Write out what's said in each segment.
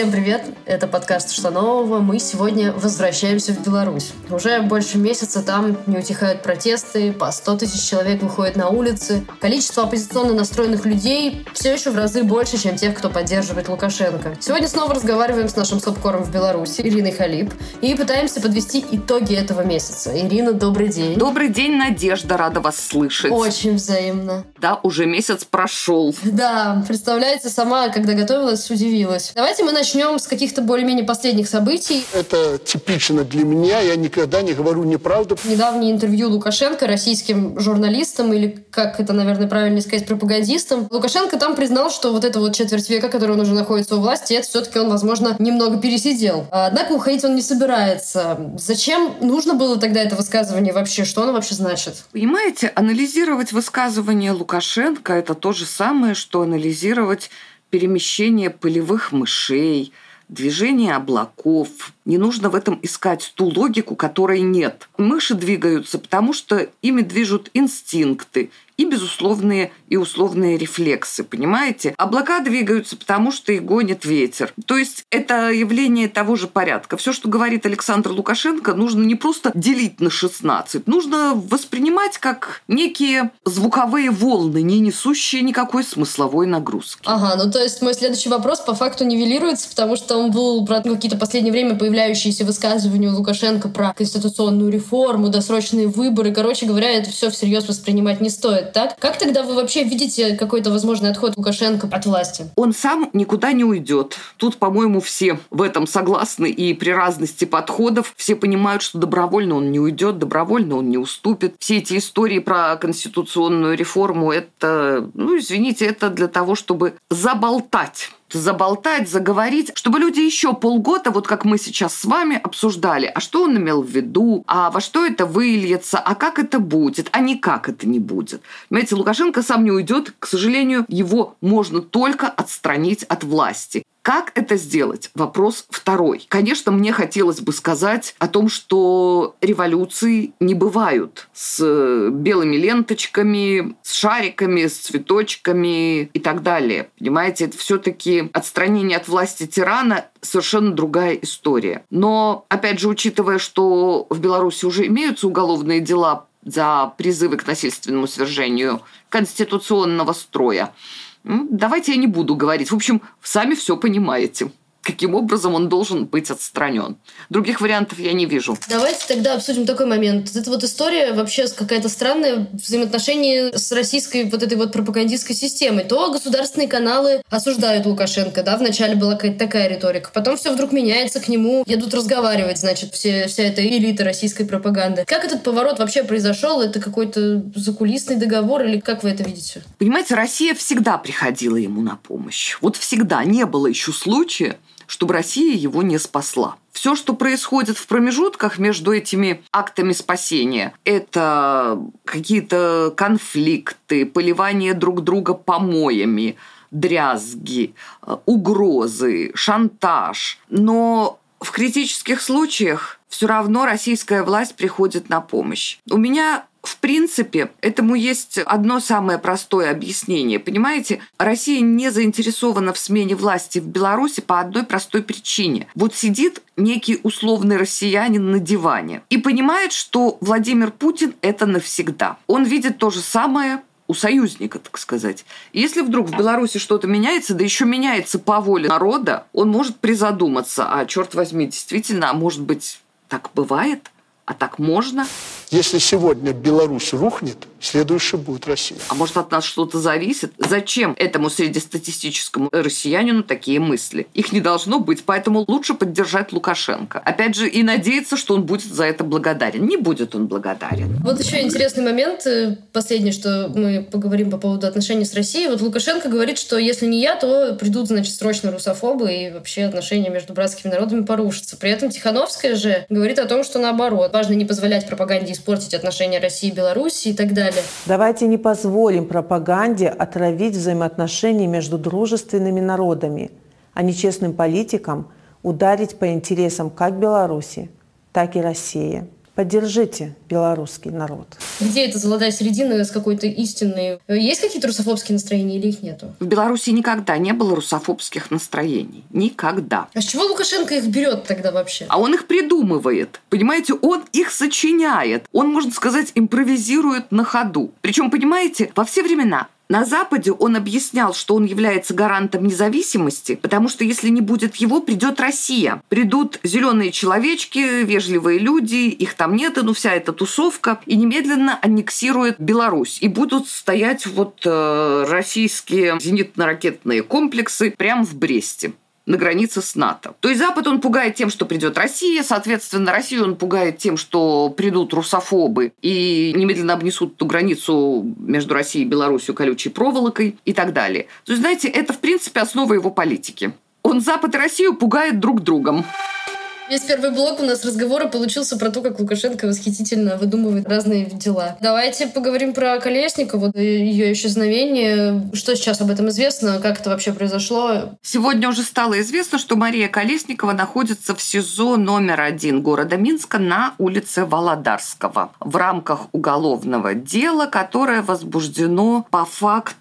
Всем привет! Это подкаст «Что нового?». Мы сегодня возвращаемся в Беларусь. Уже больше месяца там не утихают протесты, по 100 тысяч человек выходят на улицы. Количество оппозиционно настроенных людей все еще в разы больше, чем тех, кто поддерживает Лукашенко. Сегодня снова разговариваем с нашим сопкором в Беларуси, Ириной Халип, и пытаемся подвести итоги этого месяца. Ирина, добрый день. Добрый день, Надежда, рада вас слышать. Очень взаимно. Да, уже месяц прошел. Да, представляете, сама, когда готовилась, удивилась. Давайте мы начнем с каких-то более-менее последних событий. Это типично для меня. Я никогда не говорю неправду. Недавнее интервью Лукашенко российским журналистам, или как это, наверное, правильно сказать, пропагандистам. Лукашенко там признал, что вот это вот четверть века, который он уже находится у власти, это все-таки он, возможно, немного пересидел. Однако уходить он не собирается. Зачем нужно было тогда это высказывание вообще? Что оно вообще значит? Понимаете, анализировать высказывание Лукашенко – это то же самое, что анализировать перемещение полевых мышей, движение облаков. Не нужно в этом искать ту логику, которой нет. Мыши двигаются, потому что ими движут инстинкты, и безусловные и условные рефлексы, понимаете? Облака двигаются, потому что их гонит ветер. То есть это явление того же порядка. Все, что говорит Александр Лукашенко, нужно не просто делить на 16, нужно воспринимать как некие звуковые волны, не несущие никакой смысловой нагрузки. Ага, ну то есть мой следующий вопрос по факту нивелируется, потому что он был про какие-то последнее время появляющиеся высказывания у Лукашенко про конституционную реформу, досрочные выборы. Короче говоря, это все всерьез воспринимать не стоит так? Как тогда вы вообще видите какой-то возможный отход Лукашенко от власти? Он сам никуда не уйдет. Тут, по-моему, все в этом согласны, и при разности подходов все понимают, что добровольно он не уйдет, добровольно он не уступит. Все эти истории про конституционную реформу, это, ну, извините, это для того, чтобы заболтать заболтать, заговорить, чтобы люди еще полгода, вот как мы сейчас с вами обсуждали, а что он имел в виду, а во что это выльется, а как это будет, а не как это не будет. Понимаете, Лукашенко сам не уйдет, к сожалению, его можно только отстранить от власти. Как это сделать? Вопрос второй. Конечно, мне хотелось бы сказать о том, что революции не бывают с белыми ленточками, с шариками, с цветочками и так далее. Понимаете, это все-таки отстранение от власти тирана совершенно другая история. Но, опять же, учитывая, что в Беларуси уже имеются уголовные дела за призывы к насильственному свержению конституционного строя, Давайте я не буду говорить. В общем, сами все понимаете каким образом он должен быть отстранен. Других вариантов я не вижу. Давайте тогда обсудим такой момент. Это вот история вообще какая-то странная взаимоотношения с российской вот этой вот пропагандистской системой. То государственные каналы осуждают Лукашенко, да, вначале была какая-то такая риторика, потом все вдруг меняется, к нему едут разговаривать, значит, все, вся эта элита российской пропаганды. Как этот поворот вообще произошел? Это какой-то закулисный договор или как вы это видите? Понимаете, Россия всегда приходила ему на помощь. Вот всегда не было еще случая, чтобы Россия его не спасла. Все, что происходит в промежутках между этими актами спасения, это какие-то конфликты, поливание друг друга помоями, дрязги, угрозы, шантаж. Но в критических случаях все равно российская власть приходит на помощь. У меня в принципе, этому есть одно самое простое объяснение. Понимаете, Россия не заинтересована в смене власти в Беларуси по одной простой причине. Вот сидит некий условный россиянин на диване и понимает, что Владимир Путин – это навсегда. Он видит то же самое у союзника, так сказать. если вдруг в Беларуси что-то меняется, да еще меняется по воле народа, он может призадуматься, а черт возьми, действительно, а может быть, так бывает? А так можно? Если сегодня Беларусь рухнет, следующая будет Россия. А может от нас что-то зависит? Зачем этому среднестатистическому россиянину такие мысли? Их не должно быть, поэтому лучше поддержать Лукашенко. Опять же, и надеяться, что он будет за это благодарен. Не будет он благодарен. Вот еще интересный момент, э, последний, что мы поговорим по поводу отношений с Россией. Вот Лукашенко говорит, что если не я, то придут, значит, срочно русофобы, и вообще отношения между братскими народами порушатся. При этом Тихановская же говорит о том, что наоборот, важно не позволять пропаганде испортить отношения России и Беларуси и так далее. Давайте не позволим пропаганде отравить взаимоотношения между дружественными народами, а нечестным политикам ударить по интересам как Беларуси, так и России. Поддержите белорусский народ. Где эта золотая середина с какой-то истинной? Есть какие-то русофобские настроения или их нету? В Беларуси никогда не было русофобских настроений. Никогда. А с чего Лукашенко их берет тогда вообще? А он их придумывает. Понимаете, он их сочиняет. Он, можно сказать, импровизирует на ходу. Причем, понимаете, во все времена на Западе он объяснял, что он является гарантом независимости, потому что если не будет его, придет Россия. Придут зеленые человечки, вежливые люди, их там нет, и ну вся эта тусовка, и немедленно аннексирует Беларусь. И будут стоять вот э, российские зенитно-ракетные комплексы прямо в Бресте на границе с НАТО. То есть Запад он пугает тем, что придет Россия, соответственно, Россию он пугает тем, что придут русофобы и немедленно обнесут ту границу между Россией и Беларусью колючей проволокой и так далее. То есть, знаете, это, в принципе, основа его политики. Он Запад и Россию пугает друг другом. Весь первый блок у нас разговора получился про то, как Лукашенко восхитительно выдумывает разные дела. Давайте поговорим про Колесникову, ее исчезновение. Что сейчас об этом известно? Как это вообще произошло? Сегодня уже стало известно, что Мария Колесникова находится в СИЗО номер один города Минска на улице Володарского в рамках уголовного дела, которое возбуждено по факту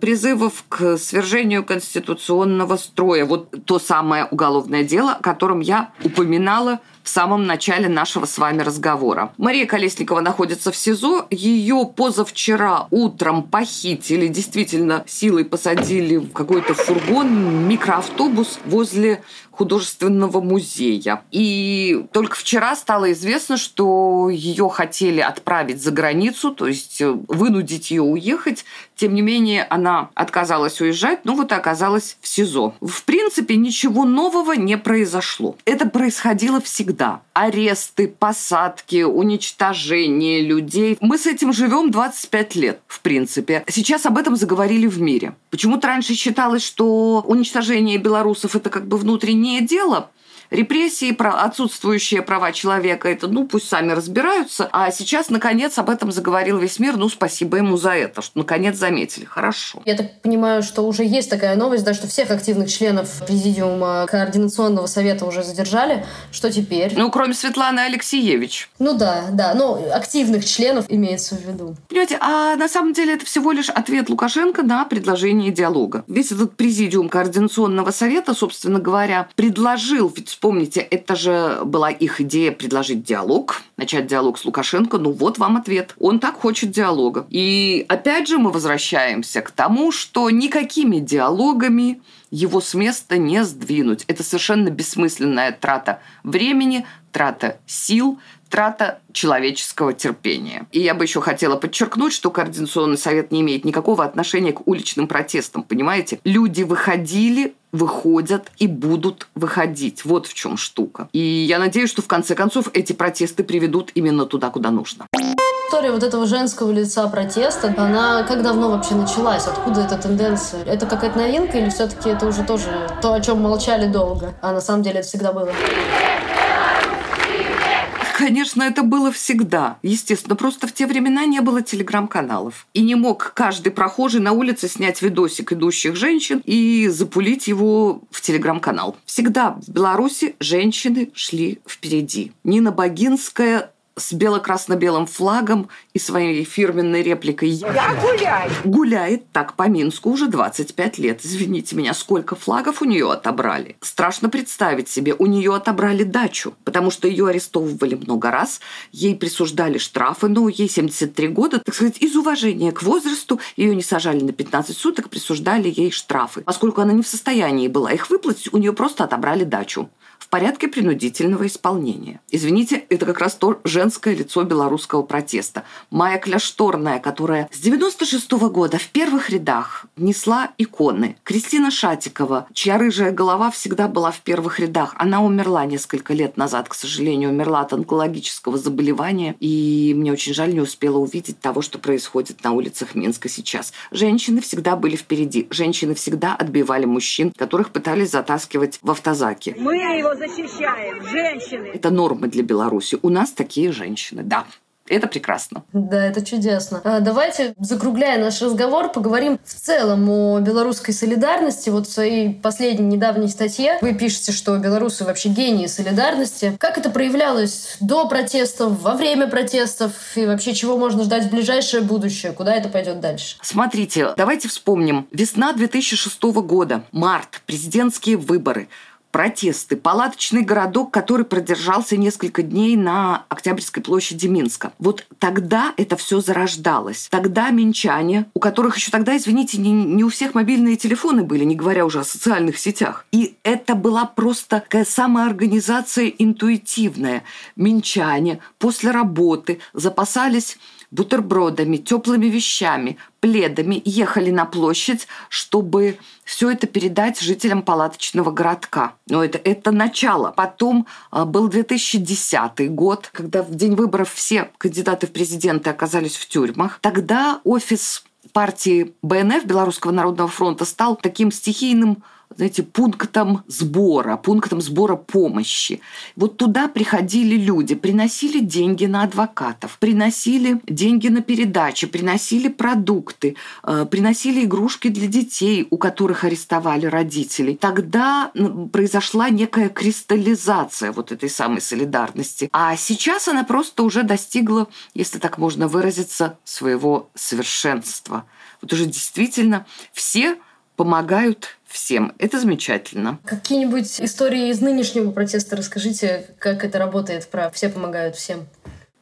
призывов к свержению конституционного строя. Вот то самое уголовное дело, о котором я упоминала в самом начале нашего с вами разговора. Мария Колесникова находится в СИЗО. Ее позавчера утром похитили, действительно силой посадили в какой-то фургон, микроавтобус возле художественного музея. И только вчера стало известно, что ее хотели отправить за границу, то есть э, вынудить ее уехать. Тем не менее, она отказалась уезжать, но вот и оказалась в СИЗО. В принципе, ничего нового не произошло. Это происходило всегда. Аресты, посадки, уничтожение людей. Мы с этим живем 25 лет, в принципе. Сейчас об этом заговорили в мире. Почему-то раньше считалось, что уничтожение белорусов – это как бы внутренний не дело Репрессии, про отсутствующие права человека, это, ну, пусть сами разбираются. А сейчас, наконец, об этом заговорил весь мир. Ну, спасибо ему за это, что, наконец, заметили. Хорошо. Я так понимаю, что уже есть такая новость, да, что всех активных членов Президиума Координационного совета уже задержали. Что теперь? Ну, кроме Светланы Алексеевич. Ну да, да. Ну, активных членов имеется в виду. Понимаете, а на самом деле это всего лишь ответ Лукашенко на предложение диалога. Весь этот Президиум Координационного совета, собственно говоря, предложил, ведь Вспомните, это же была их идея предложить диалог, начать диалог с Лукашенко. Ну вот вам ответ. Он так хочет диалога. И опять же мы возвращаемся к тому, что никакими диалогами его с места не сдвинуть. Это совершенно бессмысленная трата времени, трата сил, трата человеческого терпения. И я бы еще хотела подчеркнуть, что Координационный совет не имеет никакого отношения к уличным протестам. Понимаете? Люди выходили, выходят и будут выходить. Вот в чем штука. И я надеюсь, что в конце концов эти протесты приведут именно туда, куда нужно. История вот этого женского лица протеста, она как давно вообще началась? Откуда эта тенденция? Это какая-то новинка или все-таки это уже тоже то, о чем молчали долго? А на самом деле это всегда было? Конечно, это было всегда. Естественно, просто в те времена не было телеграм-каналов. И не мог каждый прохожий на улице снять видосик идущих женщин и запулить его в телеграм-канал. Всегда в Беларуси женщины шли впереди. Нина Богинская с бело-красно-белым флагом и своей фирменной репликой «Я гуляю!» Гуляет так по Минску уже 25 лет. Извините меня, сколько флагов у нее отобрали? Страшно представить себе, у нее отобрали дачу, потому что ее арестовывали много раз, ей присуждали штрафы, но ей 73 года, так сказать, из уважения к возрасту ее не сажали на 15 суток, присуждали ей штрафы. Поскольку она не в состоянии была их выплатить, у нее просто отобрали дачу в порядке принудительного исполнения. Извините, это как раз то женское лицо белорусского протеста. Майя Кляшторная, которая с 96 -го года в первых рядах несла иконы. Кристина Шатикова, чья рыжая голова всегда была в первых рядах. Она умерла несколько лет назад, к сожалению, умерла от онкологического заболевания. И мне очень жаль, не успела увидеть того, что происходит на улицах Минска сейчас. Женщины всегда были впереди. Женщины всегда отбивали мужчин, которых пытались затаскивать в автозаки. Мы его защищаем, женщины. Это норма для Беларуси. У нас такие женщины, да. Это прекрасно. Да, это чудесно. А давайте, закругляя наш разговор, поговорим в целом о белорусской солидарности. Вот в своей последней недавней статье вы пишете, что белорусы вообще гении солидарности. Как это проявлялось до протестов, во время протестов и вообще чего можно ждать в ближайшее будущее? Куда это пойдет дальше? Смотрите, давайте вспомним. Весна 2006 года, март, президентские выборы – протесты, палаточный городок, который продержался несколько дней на Октябрьской площади Минска. Вот тогда это все зарождалось. Тогда минчане, у которых еще тогда, извините, не, не у всех мобильные телефоны были, не говоря уже о социальных сетях. И это была просто такая самоорганизация интуитивная. Минчане после работы запасались бутербродами, теплыми вещами, пледами ехали на площадь, чтобы все это передать жителям палаточного городка. Но это, это начало. Потом а, был 2010 год, когда в день выборов все кандидаты в президенты оказались в тюрьмах. Тогда офис партии БНФ, Белорусского народного фронта, стал таким стихийным знаете, пунктом сбора, пунктом сбора помощи. Вот туда приходили люди, приносили деньги на адвокатов, приносили деньги на передачи, приносили продукты, э, приносили игрушки для детей, у которых арестовали родителей. Тогда произошла некая кристаллизация вот этой самой солидарности. А сейчас она просто уже достигла, если так можно выразиться, своего совершенства. Вот уже действительно все помогают всем. Это замечательно. Какие-нибудь истории из нынешнего протеста расскажите, как это работает, про «все помогают всем».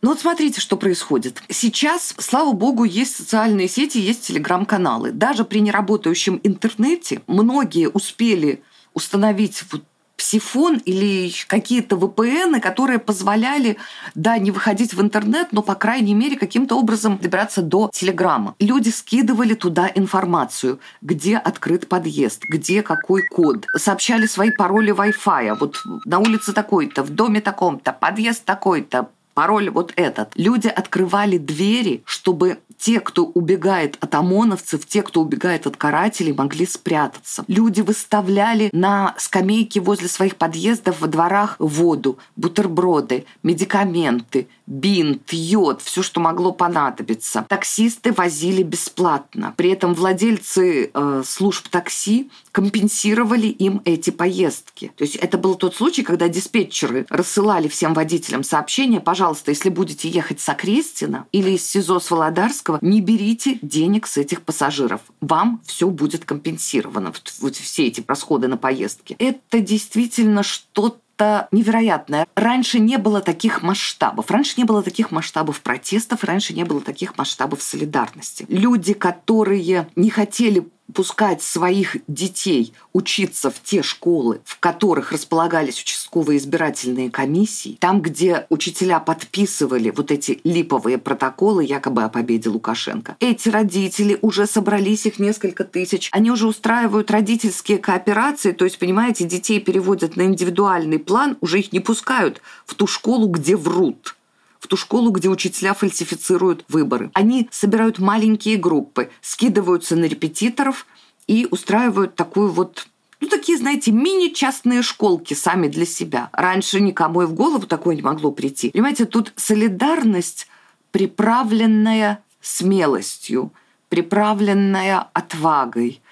Ну вот смотрите, что происходит. Сейчас, слава богу, есть социальные сети, есть телеграм-каналы. Даже при неработающем интернете многие успели установить вот псифон или какие-то VPN, которые позволяли, да, не выходить в интернет, но, по крайней мере, каким-то образом добираться до Телеграма. Люди скидывали туда информацию, где открыт подъезд, где какой код. Сообщали свои пароли Wi-Fi. Вот на улице такой-то, в доме таком-то, подъезд такой-то, пароль вот этот. Люди открывали двери, чтобы те, кто убегает от ОМОНовцев, те, кто убегает от карателей, могли спрятаться. Люди выставляли на скамейке возле своих подъездов во дворах воду, бутерброды, медикаменты, бинт, йод, все, что могло понадобиться. Таксисты возили бесплатно. При этом владельцы э, служб такси компенсировали им эти поездки. То есть это был тот случай, когда диспетчеры рассылали всем водителям сообщение, пожалуйста, если будете ехать с Окрестина или из СИЗО с Володарского, не берите денег с этих пассажиров. Вам все будет компенсировано. Вот все эти расходы на поездки. Это действительно что-то что-то невероятное. Раньше не было таких масштабов. Раньше не было таких масштабов протестов, раньше не было таких масштабов солидарности. Люди, которые не хотели пускать своих детей учиться в те школы, в которых располагались участковые избирательные комиссии, там, где учителя подписывали вот эти липовые протоколы якобы о победе Лукашенко. Эти родители уже собрались, их несколько тысяч, они уже устраивают родительские кооперации, то есть, понимаете, детей переводят на индивидуальный план, уже их не пускают в ту школу, где врут в ту школу, где учителя фальсифицируют выборы. Они собирают маленькие группы, скидываются на репетиторов и устраивают такую вот ну, такие, знаете, мини-частные школки сами для себя. Раньше никому и в голову такое не могло прийти. Понимаете, тут солидарность, приправленная смелостью, приправленная отвагой.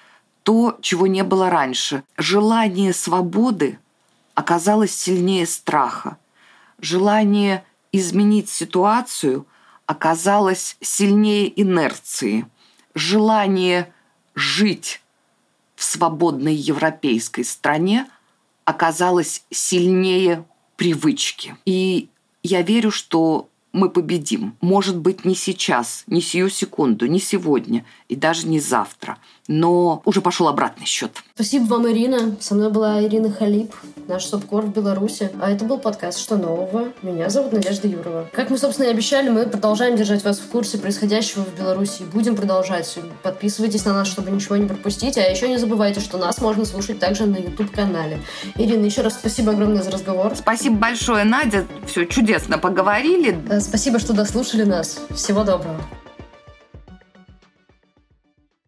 То, чего не было раньше. Желание свободы оказалось сильнее страха. Желание изменить ситуацию оказалось сильнее инерции. Желание жить в свободной европейской стране оказалось сильнее привычки. И я верю, что мы победим. Может быть, не сейчас, не сию секунду, не сегодня и даже не завтра. Но уже пошел обратный счет. Спасибо вам, Ирина. Со мной была Ирина Халип, наш субкор в Беларуси. А это был подкаст «Что нового?». Меня зовут Надежда Юрова. Как мы, собственно, и обещали, мы продолжаем держать вас в курсе происходящего в Беларуси. Будем продолжать. Подписывайтесь на нас, чтобы ничего не пропустить. А еще не забывайте, что нас можно слушать также на YouTube-канале. Ирина, еще раз спасибо огромное за разговор. Спасибо большое, Надя. Все чудесно поговорили. Спасибо, что дослушали нас. Всего доброго.